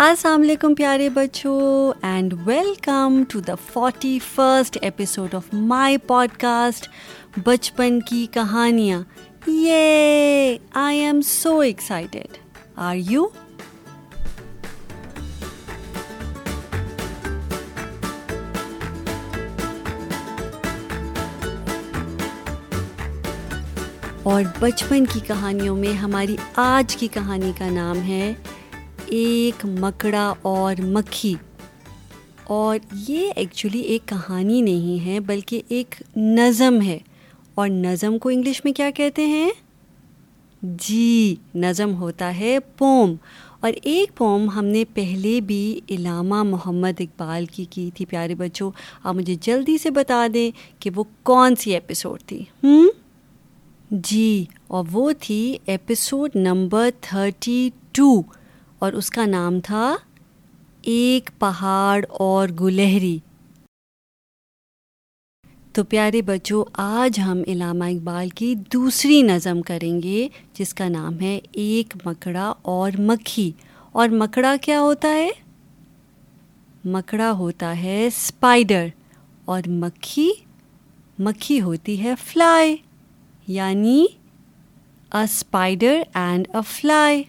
السلام علیکم پیارے بچوں and welcome to the forty first episode of my podcast بچپن کی کہانیاں یہ I am so excited are you اور بچپن کی کہانیوں میں ہماری آج کی کہانی کا نام ہے ایک مکڑا اور مکھی۔ اور یہ ایکچولی ایک کہانی نہیں ہے، بلکہ ایک نظم ہے۔ اور نظم کو انگلش میں کیا کہتے ہیں؟ جی نظم ہوتا ہے پوم۔ اور ایک پوم ہم نے پہلے بھی علامہ محمد اقبال کی کی تھی، پیارے بچوں۔ آپ مجھے جلدی سے بتا دیں کہ وہ کون سی ایپیسوڈ تھی۔ ہوں جی اور وہ تھی ایپیسوڈ نمبر تھرٹی ٹو اور اس کا نام تھا ایک پہاڑ اور گلہری۔ تو پیارے بچوں، آج ہم علامہ اقبال کی دوسری نظم کریں گے، جس کا نام ہے ایک مکڑا اور مکھی۔ اور مکڑا کیا ہوتا ہے؟ مکڑا ہوتا ہے اسپائڈر اور مکھی مکھی ہوتی ہے فلائی یعنی a spider and a fly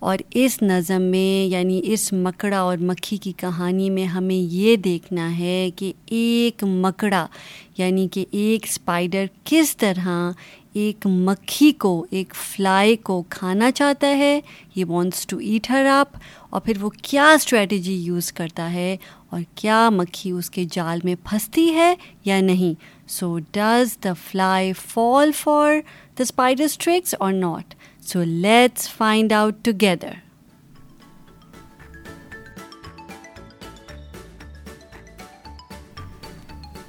اور اس نظم میں یعنی اس مکڑا اور مکھی کی کہانی میں ہمیں یہ دیکھنا ہے کہ ایک مکڑا یعنی کہ ایک اسپائڈر کس طرح ایک مکھی کو، ایک فلائی کو کھانا چاہتا ہے، یہ wants to eat her up اور پھر وہ کیا اسٹریٹجی یوز کرتا ہے، اور کیا مکھی اس کے جال میں پھنستی ہے یا نہیں؟ So does the fly fall for the spider strikes or not so let's find out together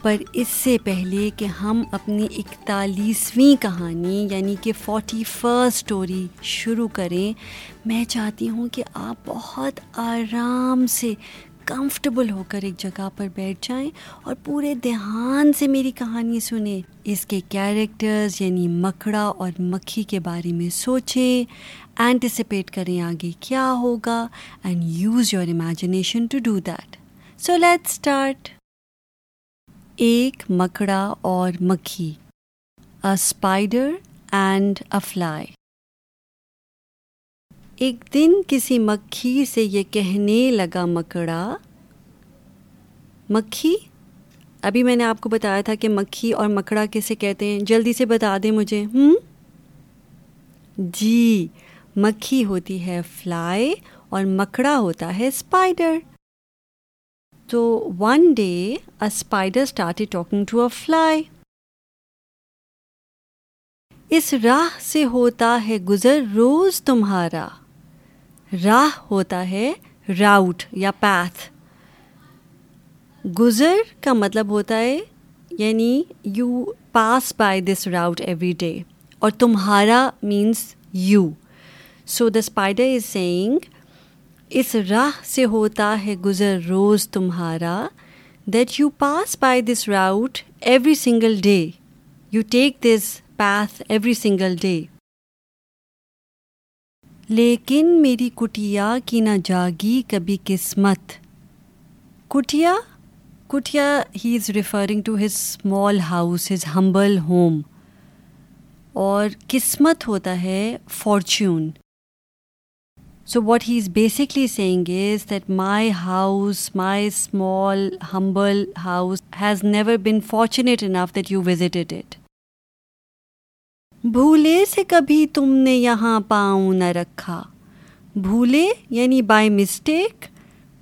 پر اس سے پہلے کہ ہم اپنی اکتالیسویں کہانی یعنی کہ فورٹی فرسٹ اسٹوری شروع کریں میں چاہتی ہوں کہ آپ بہت آرام سے کمفرٹیبل ہو کر ایک جگہ پر بیٹھ جائیں اور پورے دھیان سے میری کہانی سنیں۔ اس کے کیریکٹرز یعنی مکڑا اور مکھی کے بارے میں سوچیں۔ اینٹیسپیٹ کریں آگے کیا ہوگا and use your imagination to do that so let start ایک مکڑا اور مکھی اسپائڈر اینڈ اے فلائی ایک دن کسی مکھی سے یہ کہنے لگا، مکڑا۔ مکھی؟ ابھی میں نے آپ کو بتایا تھا کہ مکھی اور مکڑا کیسے کہتے ہیں۔ جلدی سے بتا دیں مجھے۔ ہوں جی مکھی ہوتی ہے فلائی اور مکڑا ہوتا ہے اسپائڈر تو one day a spider start talking to a fly اس راہ سے ہوتا ہے گزر روز تمہارا۔ راہ ہوتا ہے راؤٹ یا پیتھ گزر کا مطلب ہوتا ہے یعنی you pass by this route every day اور تمہارا means you so the spider is saying اس راہ سے ہوتا ہے گزر روز تمہارا that you pass by this route every single day you take this path every single day لیکن میری کٹیا کی نہ جاگی کبھی قسمت۔ کٹیا؟ کٹیا ہی is referring to his small house his humble home اور قسمت ہوتا ہے fortune so what he is basically saying is that my house my small humble house has never been fortunate enough that you visited it بھولے سے کبھی تم نے یہاں پاؤں نہ رکھا۔ بھولے یعنی بائی مسٹیک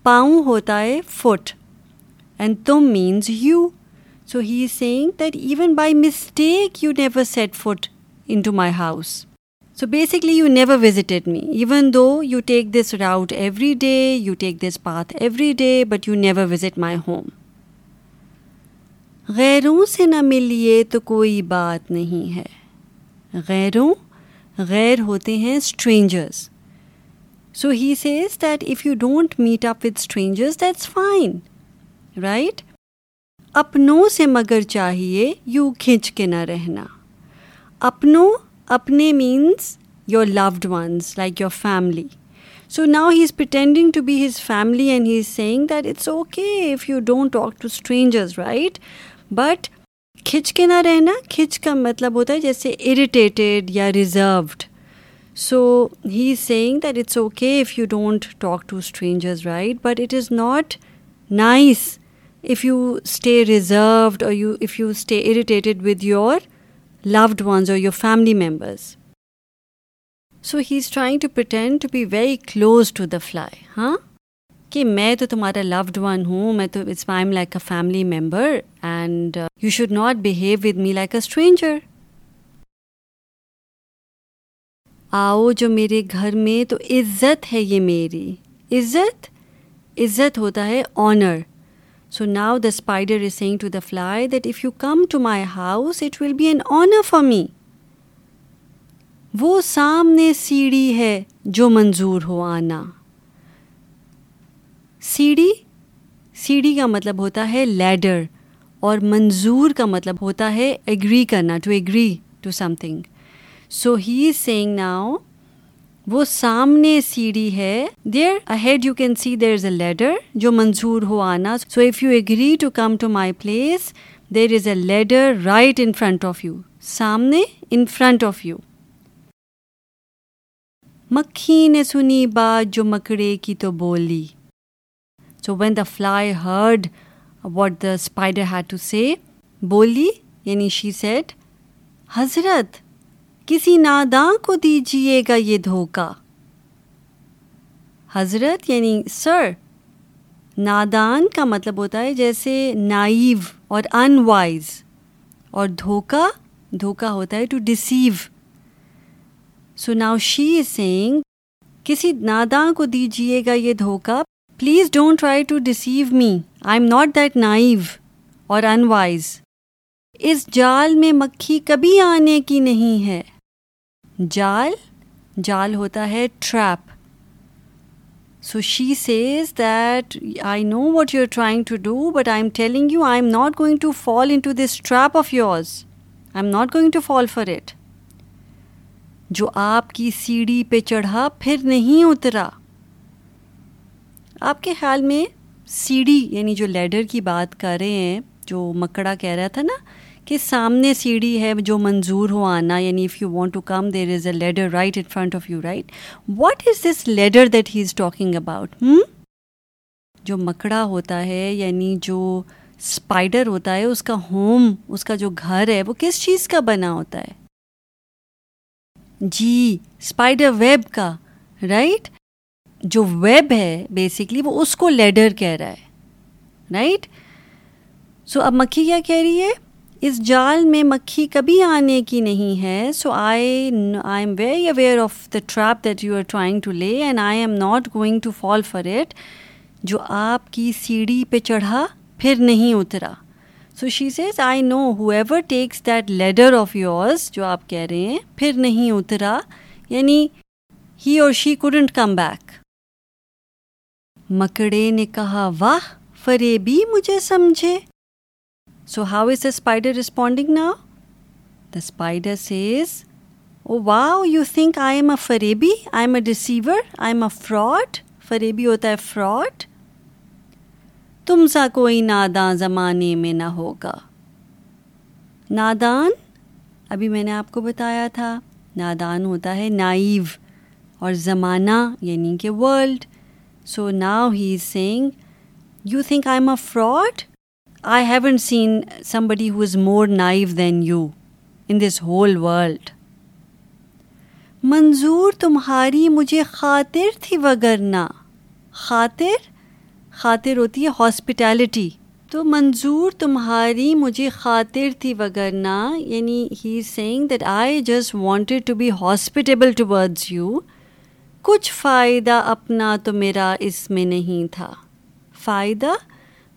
پاؤں ہوتا ہے فٹ اینڈ تم means you so he is saying that even by mistake you never set foot into my house so basically you never visited me even though you take this route every day you take this path every day but you never visit my home غیروں سے نہ ملیے تو کوئی بات نہیں ہے۔ غیروں غیر ہوتے ہیں strangers so he says that if you don't meet up with strangers that's fine right اپنوں سے مگر چاہیے یوں کھنچ کے نہ رہنا. اپنوں اپنے means your loved ones like your family So now he's pretending to be his family and he's saying that it's okay if you don't talk to strangers, right? But کھچ کے نہ رہنا، کھچ کا مطلب ہوتا ہے جیسے اریٹیٹیڈ یا reserved so he is saying that it's okay if you don't talk to strangers right but it is not nice if you stay reserved or you if you stay irritated with your loved ones or your family members so he is trying to pretend to be very close to the fly ہاں کہ میں تو تمہارا loved one ہوں، میں تو it's I am like a family member and you should not behave with me like a stranger آؤ جو میرے گھر میں تو عزت ہے یہ میری۔ عزت؟ عزت ہوتا ہے honour so now the spider is saying to the fly that if you come to my house it will be an honour for me وہ سامنے سیڑھی ہے جو منظور ہو آنا۔ سیڑھی سیڑھی کا مطلب ہوتا ہے لیڈر اور منظور کا مطلب ہوتا ہے ایگری کرنا to agree to something so he is saying now وہ سامنے سیڑھی ہے there head you can see there is a ladder جو منظور ہو آنا. So if you agree to come to my place there is a ladder right in front of you سامنے in front of you مکھی نے سنی بات جو مکڑے کی تو بولی. So when the fly heard what the spider had to say بولی یعنی شی سیٹ حضرت کسی ناداں کو دیجیے گا یہ دھوکا حضرت یعنی سر نادان کا مطلب ہوتا ہے جیسے نائیو اور ان وائز اور دھوکا دھوکا ہوتا ہے to deceive so now she is saying کسی ناداں کو دیجیے گا یہ دھوکا please don't try to deceive me I am not that naive or unwise wise اس جال میں مکھی کبھی آنے کی نہیں ہے۔ جال جال ہوتا ہے trap so she says that I know what you are trying to do but I am telling you I am not going to fall into this trap of yours I am not going to fall for it جو آپ کی سیڑھی پہ چڑھا پھر نہیں اترا۔ آپ کے خیال میں سیڑھی یعنی جو لیڈر کی بات کر رہے ہیں، جو مکڑا کہہ رہا تھا نا، کہ سامنے سیڑھی ہے جو منظور ہو آنا یعنی if you want to come there is a ladder right in front of you right what is this ladder that he is talking about جو مکڑا ہوتا ہے یعنی جو اسپائڈر ہوتا ہے، اس کا ہوم اس کا جو گھر ہے، وہ کس چیز کا بنا ہوتا ہے؟ جی اسپائڈر ویب کا رائٹ جو ویب ہے بیسکلی وہ اس کو لیڈر کہہ رہا ہے رائٹ سو اب مکھی کیا کہہ رہی ہے؟ اس جال میں مکھی کبھی آنے کی نہیں ہے so I I am very aware of the trap that you are trying to lay and I am not going to fall for it جو آپ کی سیڑھی پہ چڑھا، پھر نہیں اترا۔ So she says I know whoever takes that ladder of yours جو آپ کہہ رہے ہیں، پھر نہیں اترا۔ یعنی ہی اور شی کوڈنٹ کم بیک مکڑے نے کہا، واہ، فریبی مجھے سمجھے. So how is the spider responding نا the spider says oh wow you think I am a فریبی I am a deceiver I am a fraud فریبی ہوتا ہے فراڈ تم سا کوئی ناداں زمانے میں نہ ہوگا نادان ابھی میں نے آپ کو بتایا تھا نادان ہوتا ہے نائیو اور زمانہ یعنی کہ world so now he is saying you think I am a fraud I haven't seen somebody who is more naive than you in this whole world منظور تمہاری مجھے خاطر تھی وگرنا خاطر؟ خاطر ہوتی ہے ہاسپٹیلٹی تو منظور تمہاری مجھے خاطر تھی وگرنا یعنی he saying that I just wanted to be hospitable towards you کچھ فائدہ اپنا تو میرا اس میں نہیں تھا۔ فائدہ؟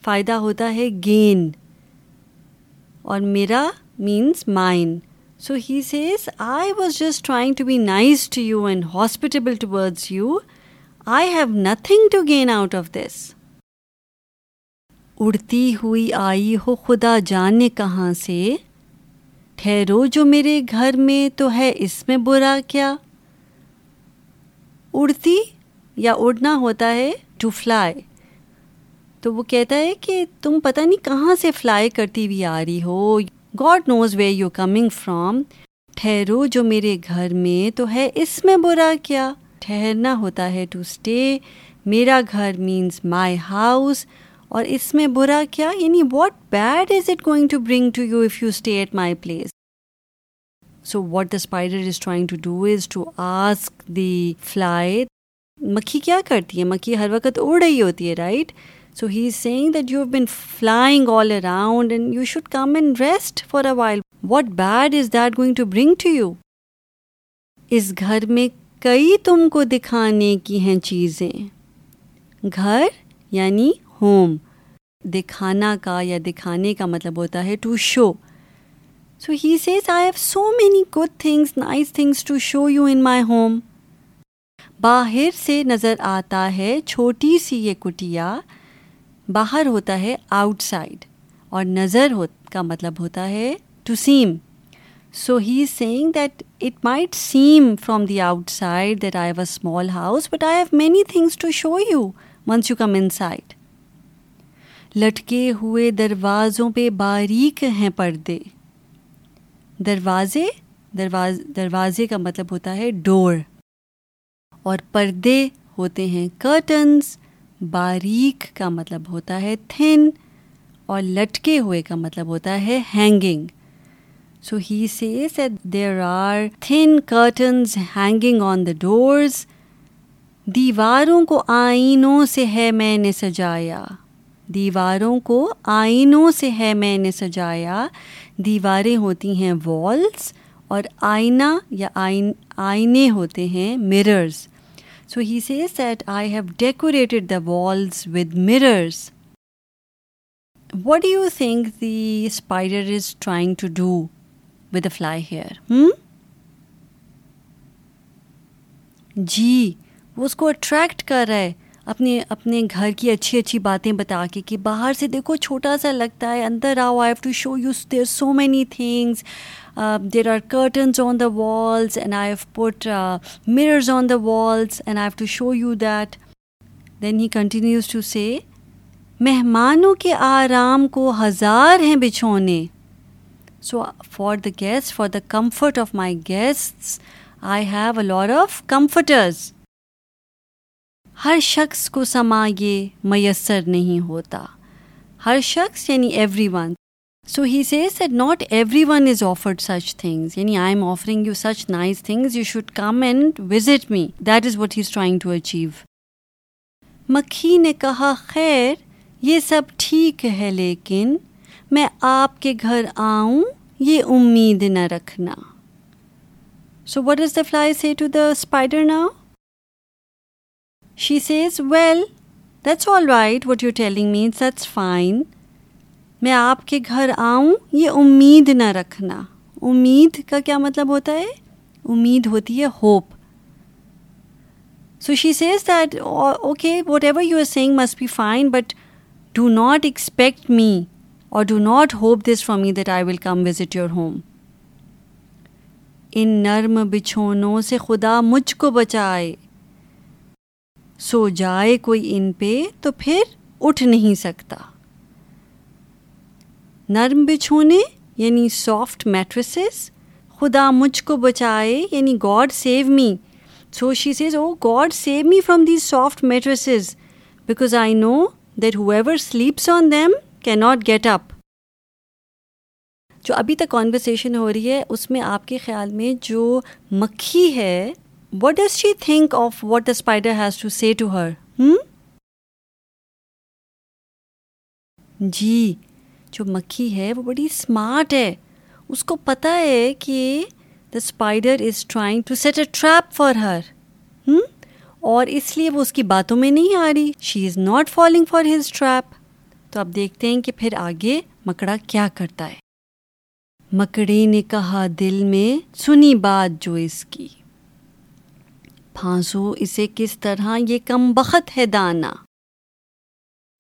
فائدہ ہوتا ہے گین اور میرا means mine so he says I was just trying to be nice to you and hospitable towards you I have nothing to gain out of this اڑتی ہوئی آئی ہو خدا جانے کہاں سے؟ ٹھہرو جو میرے گھر میں تو ہے اس میں برا کیا؟ اڑتی یا اڑنا ہوتا ہے ٹو فلائی تو وہ کہتا ہے کہ تم پتہ نہیں کہاں سے فلائی کرتی ہوئی آ رہی ہو. God knows where you coming from ٹھہرو جو میرے گھر میں تو ہے اس میں برا کیا. ٹھہرنا ہوتا ہے ٹو اسٹے میرا گھر مینس مائی ہاؤس اور اس میں برا کیا? یعنی what bad is it going to bring to you if you stay at my place so what the spider is trying to do is to ask the fly مکھی کیا کرتی ہے مکھی ہر وقت اڑ رہی ہوتی ہے right so he is saying that you have been flying all around and you should come and rest for a while what bad is that going to bring to you اس گھر میں کئی تم کو دکھانے کی ہیں چیزیں گھر یعنی ہوم دکھانا کا یا دکھانے کا مطلب ہوتا ہے to show so he says I have so many good things nice things to show you in my home باہر سے نظر آتا ہے، چھوٹی سی یہ کٹیا، باہر ہوتا ہے آؤٹ سائڈ اور نظر ہو، کا مطلب ہوتا ہے to seem so he is saying that it might seem from the outside that I have a small house but I have many things to show you once you come inside لٹکے ہوئے دروازوں پہ باریک ہیں پردے۔ دروازے دروازے دروازے کا مطلب ہوتا ہے ڈور۔ اور پردے ہوتے ہیں کرٹنس باریک کا مطلب ہوتا ہے تھن۔ اور لٹکے ہوئے کا مطلب ہوتا ہے hanging so he says there are thin curtains hanging on the doors دیواروں کو آئینوں سے ہے میں نے سجایا۔ دیواروں کو آئینوں سے ہے میں نے سجایا۔ دیواریں ہوتی ہیں والس اور آئینہ یا آئینے ہوتے ہیں mirrors so he says that I have decorated the walls with mirrors what do you think the spider is trying to do with a fly here جی وہ اس کو اٹریکٹ کر رہا ہے۔ اپنے اپنے گھر کی اچھی اچھی باتیں بتا کے کہ باہر سے دیکھو چھوٹا سا لگتا ہے، اندر آؤ I have to show you there so many things there are curtains on the walls and I have put mirrors on the walls and I have to show you that then he continues to say مہمانوں کے آرام کو ہزار ہیں بچھونے. So for the guest for the comfort of my guest I have a lot of comforters ہر شخص کو سما یہ میسر نہیں ہوتا۔ ہر شخص یعنی everyone so he says that not everyone is offered such things یعنی I am offering you such nice things you should come and visit me that is what he is trying to achieve مکھی نے کہا، خیر، یہ سب ٹھیک ہے، لیکن میں آپ کے گھر آؤں، یہ امید نہ رکھنا۔ So what is the fly says to the spider now she says well that's all right what you telling means that's fine میں آپ کے گھر آؤں یہ امید نہ رکھنا امید کا کیا مطلب ہوتا ہے امید ہوتی ہے hope so she says that okay whatever you are saying must be fine but do not expect me or do not hope this from me that I will come visit your home ان نرم بچھونوں سے خدا مجھ کو بچائے سو جائے کوئی ان پہ تو پھر اٹھ نہیں سکتا۔ نرم بچھونے یعنی سافٹ میٹریسز خدا مجھ کو بچائے یعنی God save me so she says oh God save me from these soft mattresses because I know that whoever sleeps on them کی ناٹ گیٹ اپ جو ابھی تک کانورسیشن ہو رہی ہے، اس میں آپ کے خیال میں جو مکھی ہے what does she think of what the spider has to see to her جی جو مکھی ہے وہ بڑی اسمارٹ ہے اس کو پتہ ہے کہ the spider is trying to set a trap for her اور اس لیے وہ اس کی باتوں میں نہیں آ رہی she is not following for his trap تو اب دیکھتے ہیں کہ پھر آگے مکڑا کیا کرتا ہے مکڑے نے کہا دل میں سنی بات جو اس کی پھانسو، اسے کس طرح؟ یہ کم بخت ہے دانا۔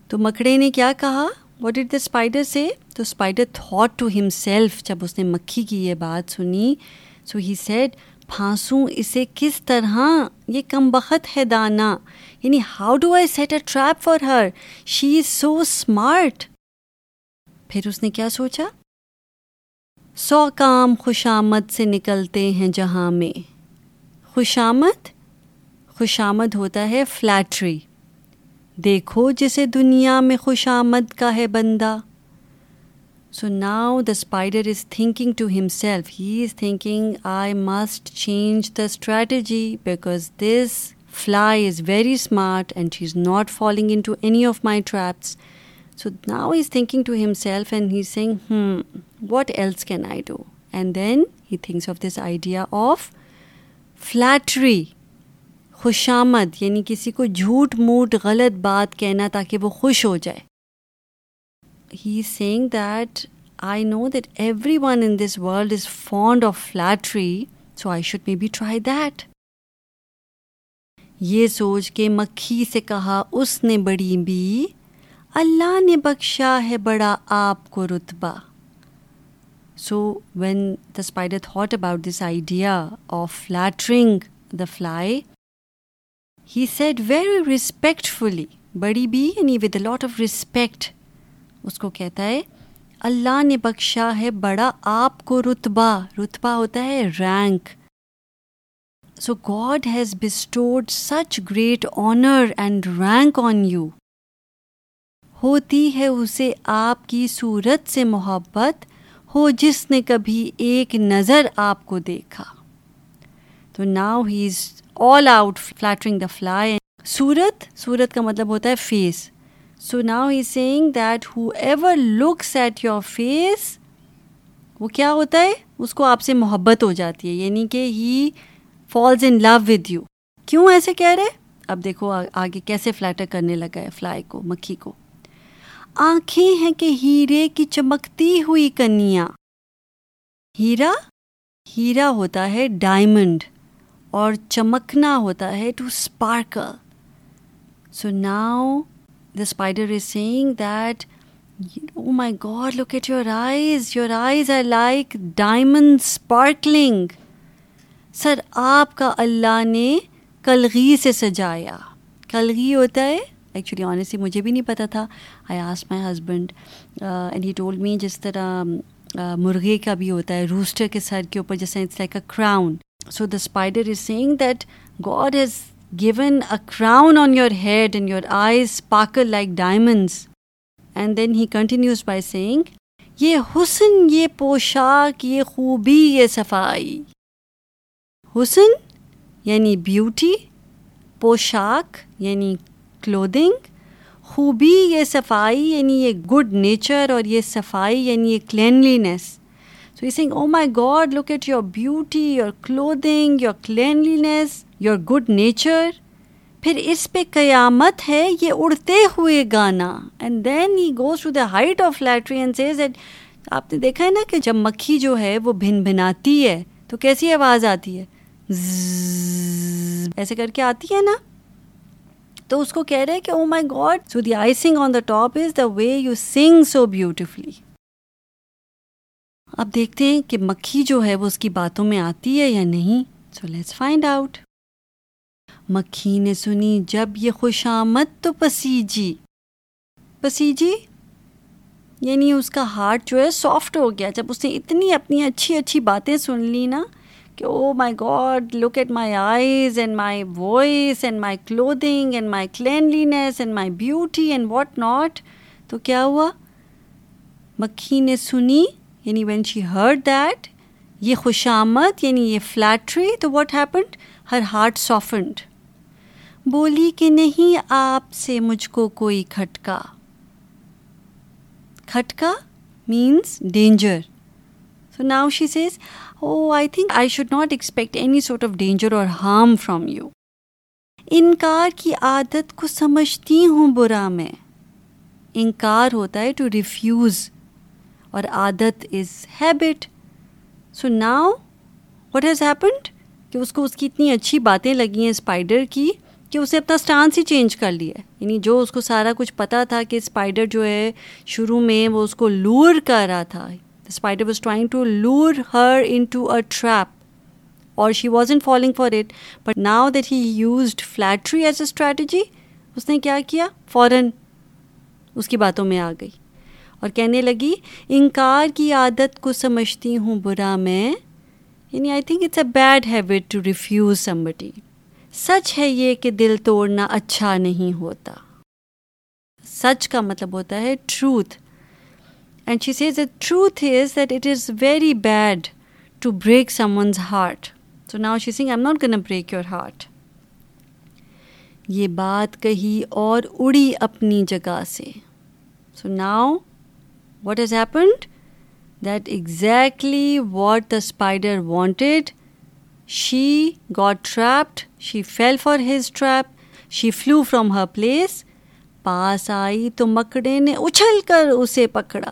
تو مکڑے نے کیا کہا؟ واٹ ڈٹ دا اسپائڈر سے تو spider thought to himself جب اس نے مکھی کی یہ بات سنی۔ سو ہی سیڈ پھانسوں اسے کس طرح؟ یہ کم بخت ہے دانا۔ یعنی how do I set a trap for her she is so smart پھر اس نے کیا سوچا؟ سو کام خوشامد سے نکلتے ہیں جہاں میں۔ خوشامد؟ خوشامد ہوتا ہے فلیٹری دیکھو جسے دنیا میں خوش آمد کا ہے بندہ۔ So now the spider is thinking to himself he is thinking I must change the strategy because this fly is very smart and she is not following into any of my traps so now is thinking to himself and he sang hmm what else can I do and then he thinks of this idea of flattery خوش آمد یعنی کسی کو جھوٹ موٹ غلط بات کہنا تاکہ وہ خوش ہو جائے۔ He saying that I know that everyone in this world is fond of flattery so I should maybe try that یہ سوچ کے مکھی سے کہا اس نے بڑی بھی اللہ نے بخشا ہے بڑا آپ کو رتبہ۔ So when the spider thought about this idea of flattering the fly he said very respectfully بڑی بھی یعنی ود لاٹ آف ریسپیکٹ اس کو کہتا ہے اللہ نے بخشا ہے بڑا آپ کو رتبہ رتبہ ہوتا ہے rank so God has bestowed such great honour and rank on you ہوتی ہے اسے آپ کی صورت سے محبت ہو جس نے کبھی ایک نظر آپ کو دیکھا تو now he is all out flattering the fly سورت سورت کا مطلب ہوتا ہے face so now he saying that whoever looks at your face وہ کیا ہوتا ہے اس کو آپ سے محبت ہو جاتی ہے یعنی کہ he falls in love with you کیوں ایسے کہہ رہے اب دیکھو آگے کیسے فلیٹر کرنے لگا ہے فلائی کو مکھی کو آنکھیں ہیں کہ ہیرے کی چمکتی ہوئی کنیا ہیرا ہیرا ہوتا ہے ڈائمنڈ اور چمکنا ہوتا ہے to sparkle so now the spider is saying that oh my God look at your eyes your eyes are like diamond sparkling سر آپ کا اللہ نے کلغی سے سجایا کلغی ہوتا ہے ایکچولی آنیسٹلی مجھے بھی نہیں پتہ تھا I ask my husband and he told me جس طرح مرغے کا بھی ہوتا ہے روسٹر کے سر کے اوپر جیسے it's like a crown so the spider is saying that God has given a crown on your head and your eyes sparkle like diamonds and then he continues by saying یہ حسن یہ پوشاک یہ خوبی یہ صفائی حسن یعنی بیوٹی پوشاک یعنی کلودنگ خوبی یہ صفائی یعنی یہ گڈ نیچر اور یہ صفائی یعنی یہ cleanliness So he's saying, oh my God, look at your beauty, your clothing, your cleanliness, your good nature. پھر اس پہ قیامت ہے یہ اڑتے ہوئے گانا and then he goes to the height of flattery and says at آپ نے دیکھا ہے نا کہ جب مکھی جو ہے وہ بھن بھناتی ہے تو کیسی آواز آتی ہے ایسے کر کے آتی ہے نا تو اس کو کہہ رہے کہ او my God so the icing on the top is the way you sing so beautifully اب دیکھتے ہیں کہ مکھی جو ہے وہ اس کی باتوں میں آتی ہے یا نہیں۔ سو لیٹس فائنڈ آؤٹ مکھی نے سنی، جب یہ خوش آمد تو پسیجی۔ پسیجی؟ یعنی اس کا ہارٹ جو ہے سافٹ ہو گیا۔ جب اس نے اتنی اپنی اچھی اچھی باتیں سن لی نا کہ او my God look at my eyes and my voice and my clothing and my cleanliness and my beauty and what not تو کیا ہوا؟ مکھی نے سنی یعنی وین شی ہرڈ دیٹ یہ خوش آمد یعنی یہ فلیٹری تو what happened her heart softened بولی کہ نہیں آپ سے مجھ کو کوئی کھٹکا. کھٹکا means danger so now she says oh I think I should not expect any sort of danger or harm from you انکار کی عادت کو سمجھتی ہوں برا میں. انکار ہوتا ہے ٹو ریفیوز اور عادت is habit so now what has happened کہ اس کو اس کی اتنی اچھی باتیں لگی ہیں اسپائڈر کی کہ اسے اپنا اسٹانس ہی چینج کر لیا یعنی جو اس کو سارا کچھ پتا تھا کہ اسپائڈر جو ہے، شروع میں وہ اس کو لور کر رہا تھا. Spider was trying to lure her into a trap اور she was in following for it but now that he used flattery as a strategy اس نے کیا کیا؟ فوراً اس کی باتوں میں آ گئی. اور کہنے لگی، انکار کی عادت کو سمجھتی ہوں برا میں۔ یعنی I think it's a bad habit to refuse somebody سچ ہے یہ کہ دل توڑنا اچھا نہیں ہوتا۔ سچ کا مطلب ہوتا ہے truth and she says a truth is that it is very bad to break someone's heart so now she sang I am not gonna break your heart یہ بات کہی اور اڑی اپنی جگہ سے۔ So now what has happened that exactly what the spider wanted she got trapped she fell for his trap she flew from her place پاس آئی تو مکڑے نے اچھل کر اسے پکڑا۔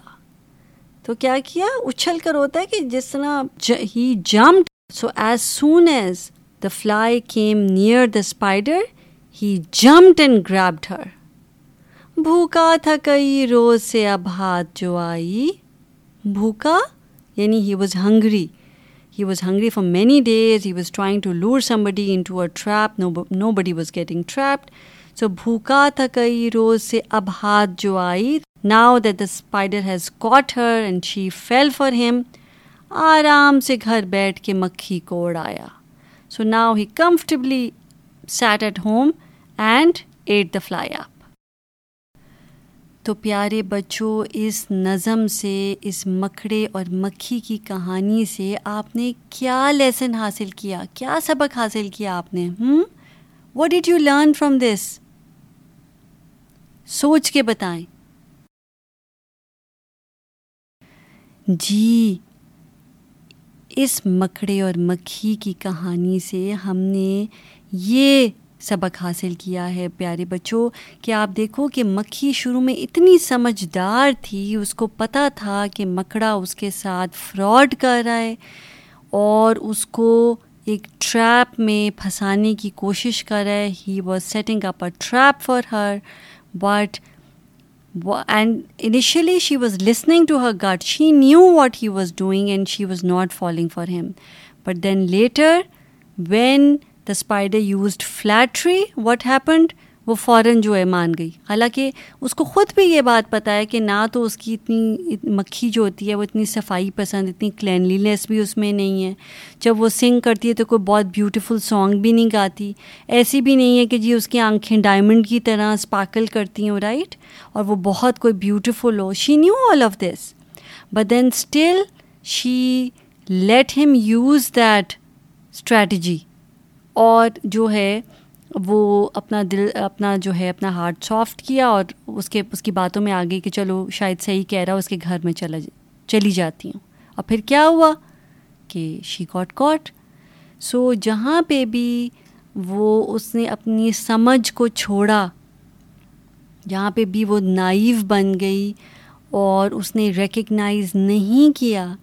تو کیا کیا؟ اچھل کر ہوتا ہے کہ جس طرح he jump so as soon as the fly came near the spider he jumped and grabbed her بھوکا تھا کئی روز سے اب ہاتھ جو آئی۔ بھوکا؟ یعنی he was hungry he was hungry for many days he was trying to lure somebody into a trap nobody was getting trapped so بھوکا تھا کئی روز سے اب ہاتھ جو آئی۔ Now that the spider has caught her and she fell for him آرام سے گھر بیٹھ کے مکھی کو اڑایا so now he comfortably sat at home and ate the fly آپ تو پیارے بچوں، اس نظم سے، اس مکھڑے اور مکھی کی کہانی سے آپ نے کیا لیسن حاصل کیا؟ کیا سبق حاصل کیا آپ نے؟ ہوں what did you learn from this سوچ کے بتائیں۔ جی اس مکڑے اور مکھی کی کہانی سے ہم نے یہ سبق حاصل کیا ہے پیارے بچوں، کہ آپ دیکھو کہ مکھی شروع میں اتنی سمجھدار تھی، اس کو پتہ تھا کہ مکڑا اس کے ساتھ فراڈ کر رہا ہے اور اس کو ایک ٹریپ میں پھنسانے کی کوشش کر رہا ہے۔ He was setting up a trap for her but and initially she was listening to her gut she knew what he was doing and she was not following for him but then later when the spider used flattery what happened وہ فوراً جو ہے مان گئی۔ حالانکہ اس کو خود بھی یہ بات پتہ ہے کہ نہ تو اس کی اتنی مکھی جو ہوتی ہے وہ اتنی صفائی پسند، اتنی کلینلیس بھی اس میں نہیں ہے۔ جب وہ سنگ کرتی ہے تو کوئی بہت بیوٹیفل سانگ بھی نہیں گاتی۔ ایسی بھی نہیں ہے کہ جی اس کی آنکھیں ڈائمنڈ کی طرح اسپارکل کرتی ہوں رائٹ اور وہ بہت کوئی beautiful who. She knew all of this but then still she let him use that strategy اور جو ہے وہ اپنا دل، اپنا جو ہے، اپنا ہارٹ سافٹ کیا اور اس کے، اس کی باتوں میں آگے کہ چلو شاید صحیح کہہ رہا، اس کے گھر میں چلا چلی جاتی ہوں۔ اور پھر کیا ہوا کہ شی کاٹ کاٹ سو جہاں پہ بھی وہ، اس نے اپنی سمجھ کو چھوڑا، جہاں پہ بھی وہ نائیو بن گئی اور اس نے ریکگنائز نہیں کیا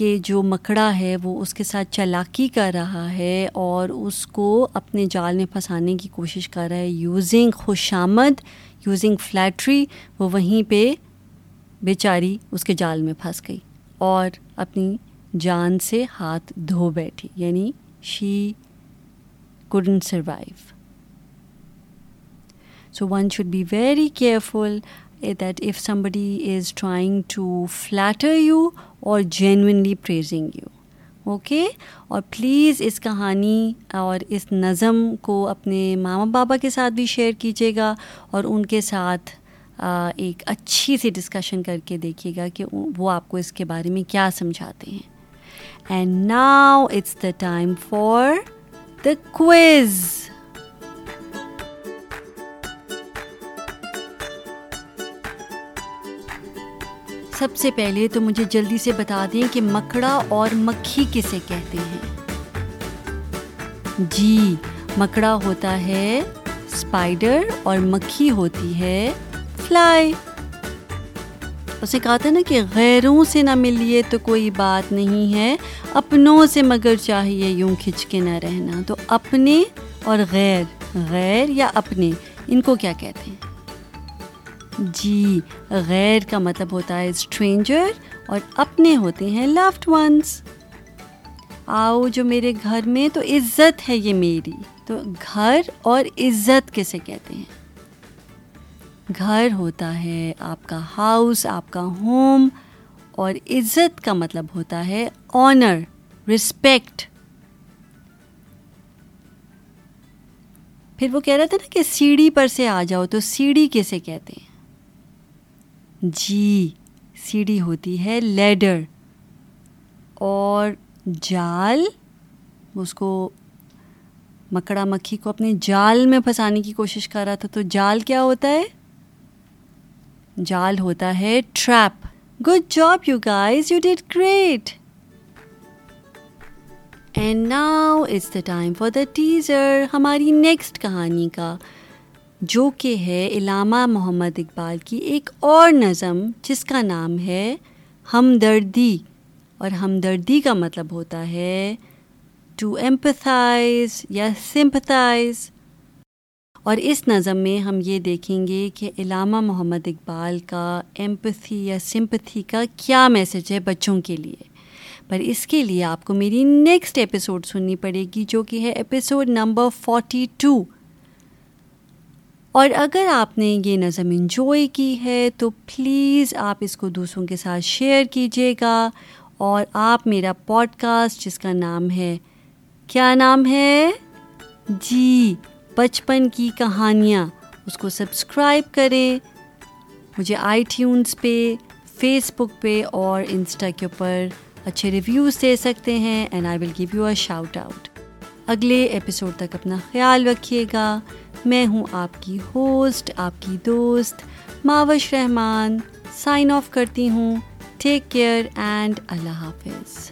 کہ جو مکڑا ہے وہ اس کے ساتھ چالاکی کر رہا ہے اور اس کو اپنے جال میں پھنسانے کی کوشش کر رہا ہے۔ یوزنگ خوش آمد یوزنگ فلیٹری وہ وہیں پہ بیچاری اس کے جال میں پھنس گئی اور اپنی جان سے ہاتھ دھو بیٹھی یعنی she couldn't survive so one should be very careful that if somebody is trying to flatter you or genuinely praising you okay اور پلیز اس کہانی اور اس نظم کو اپنے ماما بابا کے ساتھ بھی شیئر کیجیے گا اور ان کے ساتھ ایک اچھی سی ڈسکشن کر کے دیکھیے گا کہ وہ آپ کو اس کے بارے میں کیا سمجھاتے ہیں. And now it's the time for the quiz سب سے پہلے تو مجھے جلدی سے بتا دیں کہ مکڑا اور مکھی کسے کہتے ہیں؟ جی مکڑا ہوتا ہے اسپائڈر اور مکھی ہوتی ہے، فلائی۔ اسے کہا تھا نا کہ غیروں سے نہ ملیے تو کوئی بات نہیں ہے، اپنوں سے مگر چاہیے یوں کھچ کے نہ رہنا۔ تو اپنے اور غیر غیر یا اپنے، ان کو کیا کہتے ہیں؟ جی غیر کا مطلب ہوتا ہے اسٹرینجر اور اپنے ہوتے ہیں لفٹ ونس آؤ جو میرے گھر میں تو عزت ہے یہ میری۔ تو گھر اور عزت کسے کہتے ہیں؟ گھر ہوتا ہے آپ کا ہاؤس آپ کا ہوم اور عزت کا مطلب ہوتا ہے آنر رسپیکٹ پھر وہ کہہ رہا تھا نا کہ سیڑھی پر سے آ جاؤ تو سیڑھی کیسے کہتے ہیں؟ جی سیڑھی ہوتی ہے لیڈر اور جال اس کو مکڑا مکھی کو اپنے جال میں پھنسانے کی کوشش کر رہا تھا۔ تو جال کیا ہوتا ہے؟ جال ہوتا ہے trap. Good job you guys you did great and now it's the time for the teaser ہماری نیکسٹ کہانی کا۔ جو کہ ہے علامہ محمد اقبال کی ایک اور نظم، جس کا نام ہے ہمدردی۔ اور ہمدردی کا مطلب ہوتا ہے ٹو ایمپتھائز یا سمپتھائز اور اس نظم میں ہم یہ دیکھیں گے کہ علامہ محمد اقبال کا ایمپتھی یا سمپتھی کا کیا میسج ہے بچوں کے لیے۔ پر اس کے لیے آپ کو میری نیکسٹ ایپیسوڈ سننی پڑے گی، جو کہ ہے ایپیسوڈ نمبر فورٹی ٹو اور اگر آپ نے یہ نظم انجوائے کی ہے تو پلیز آپ اس کو دوسروں کے ساتھ شیئر کیجیے گا اور آپ میرا پوڈ کاسٹ جس کا نام ہے، کیا نام ہے؟ جی بچپن کی کہانیاں، اس کو سبسکرائب کریں۔ مجھے آئی ٹیونس پہ فیس بک پہ اور انسٹا کے اوپر اچھے ریویوز دے سکتے ہیں and I will give you a shout out اگلے ایپیسوڈ تک اپنا خیال رکھیے گا۔ میں ہوں آپ کی ہوسٹ آپ کی دوست، ماوش رحمان. سائن آف کرتی ہوں. ٹیک کیئر اینڈ اللہ حافظ.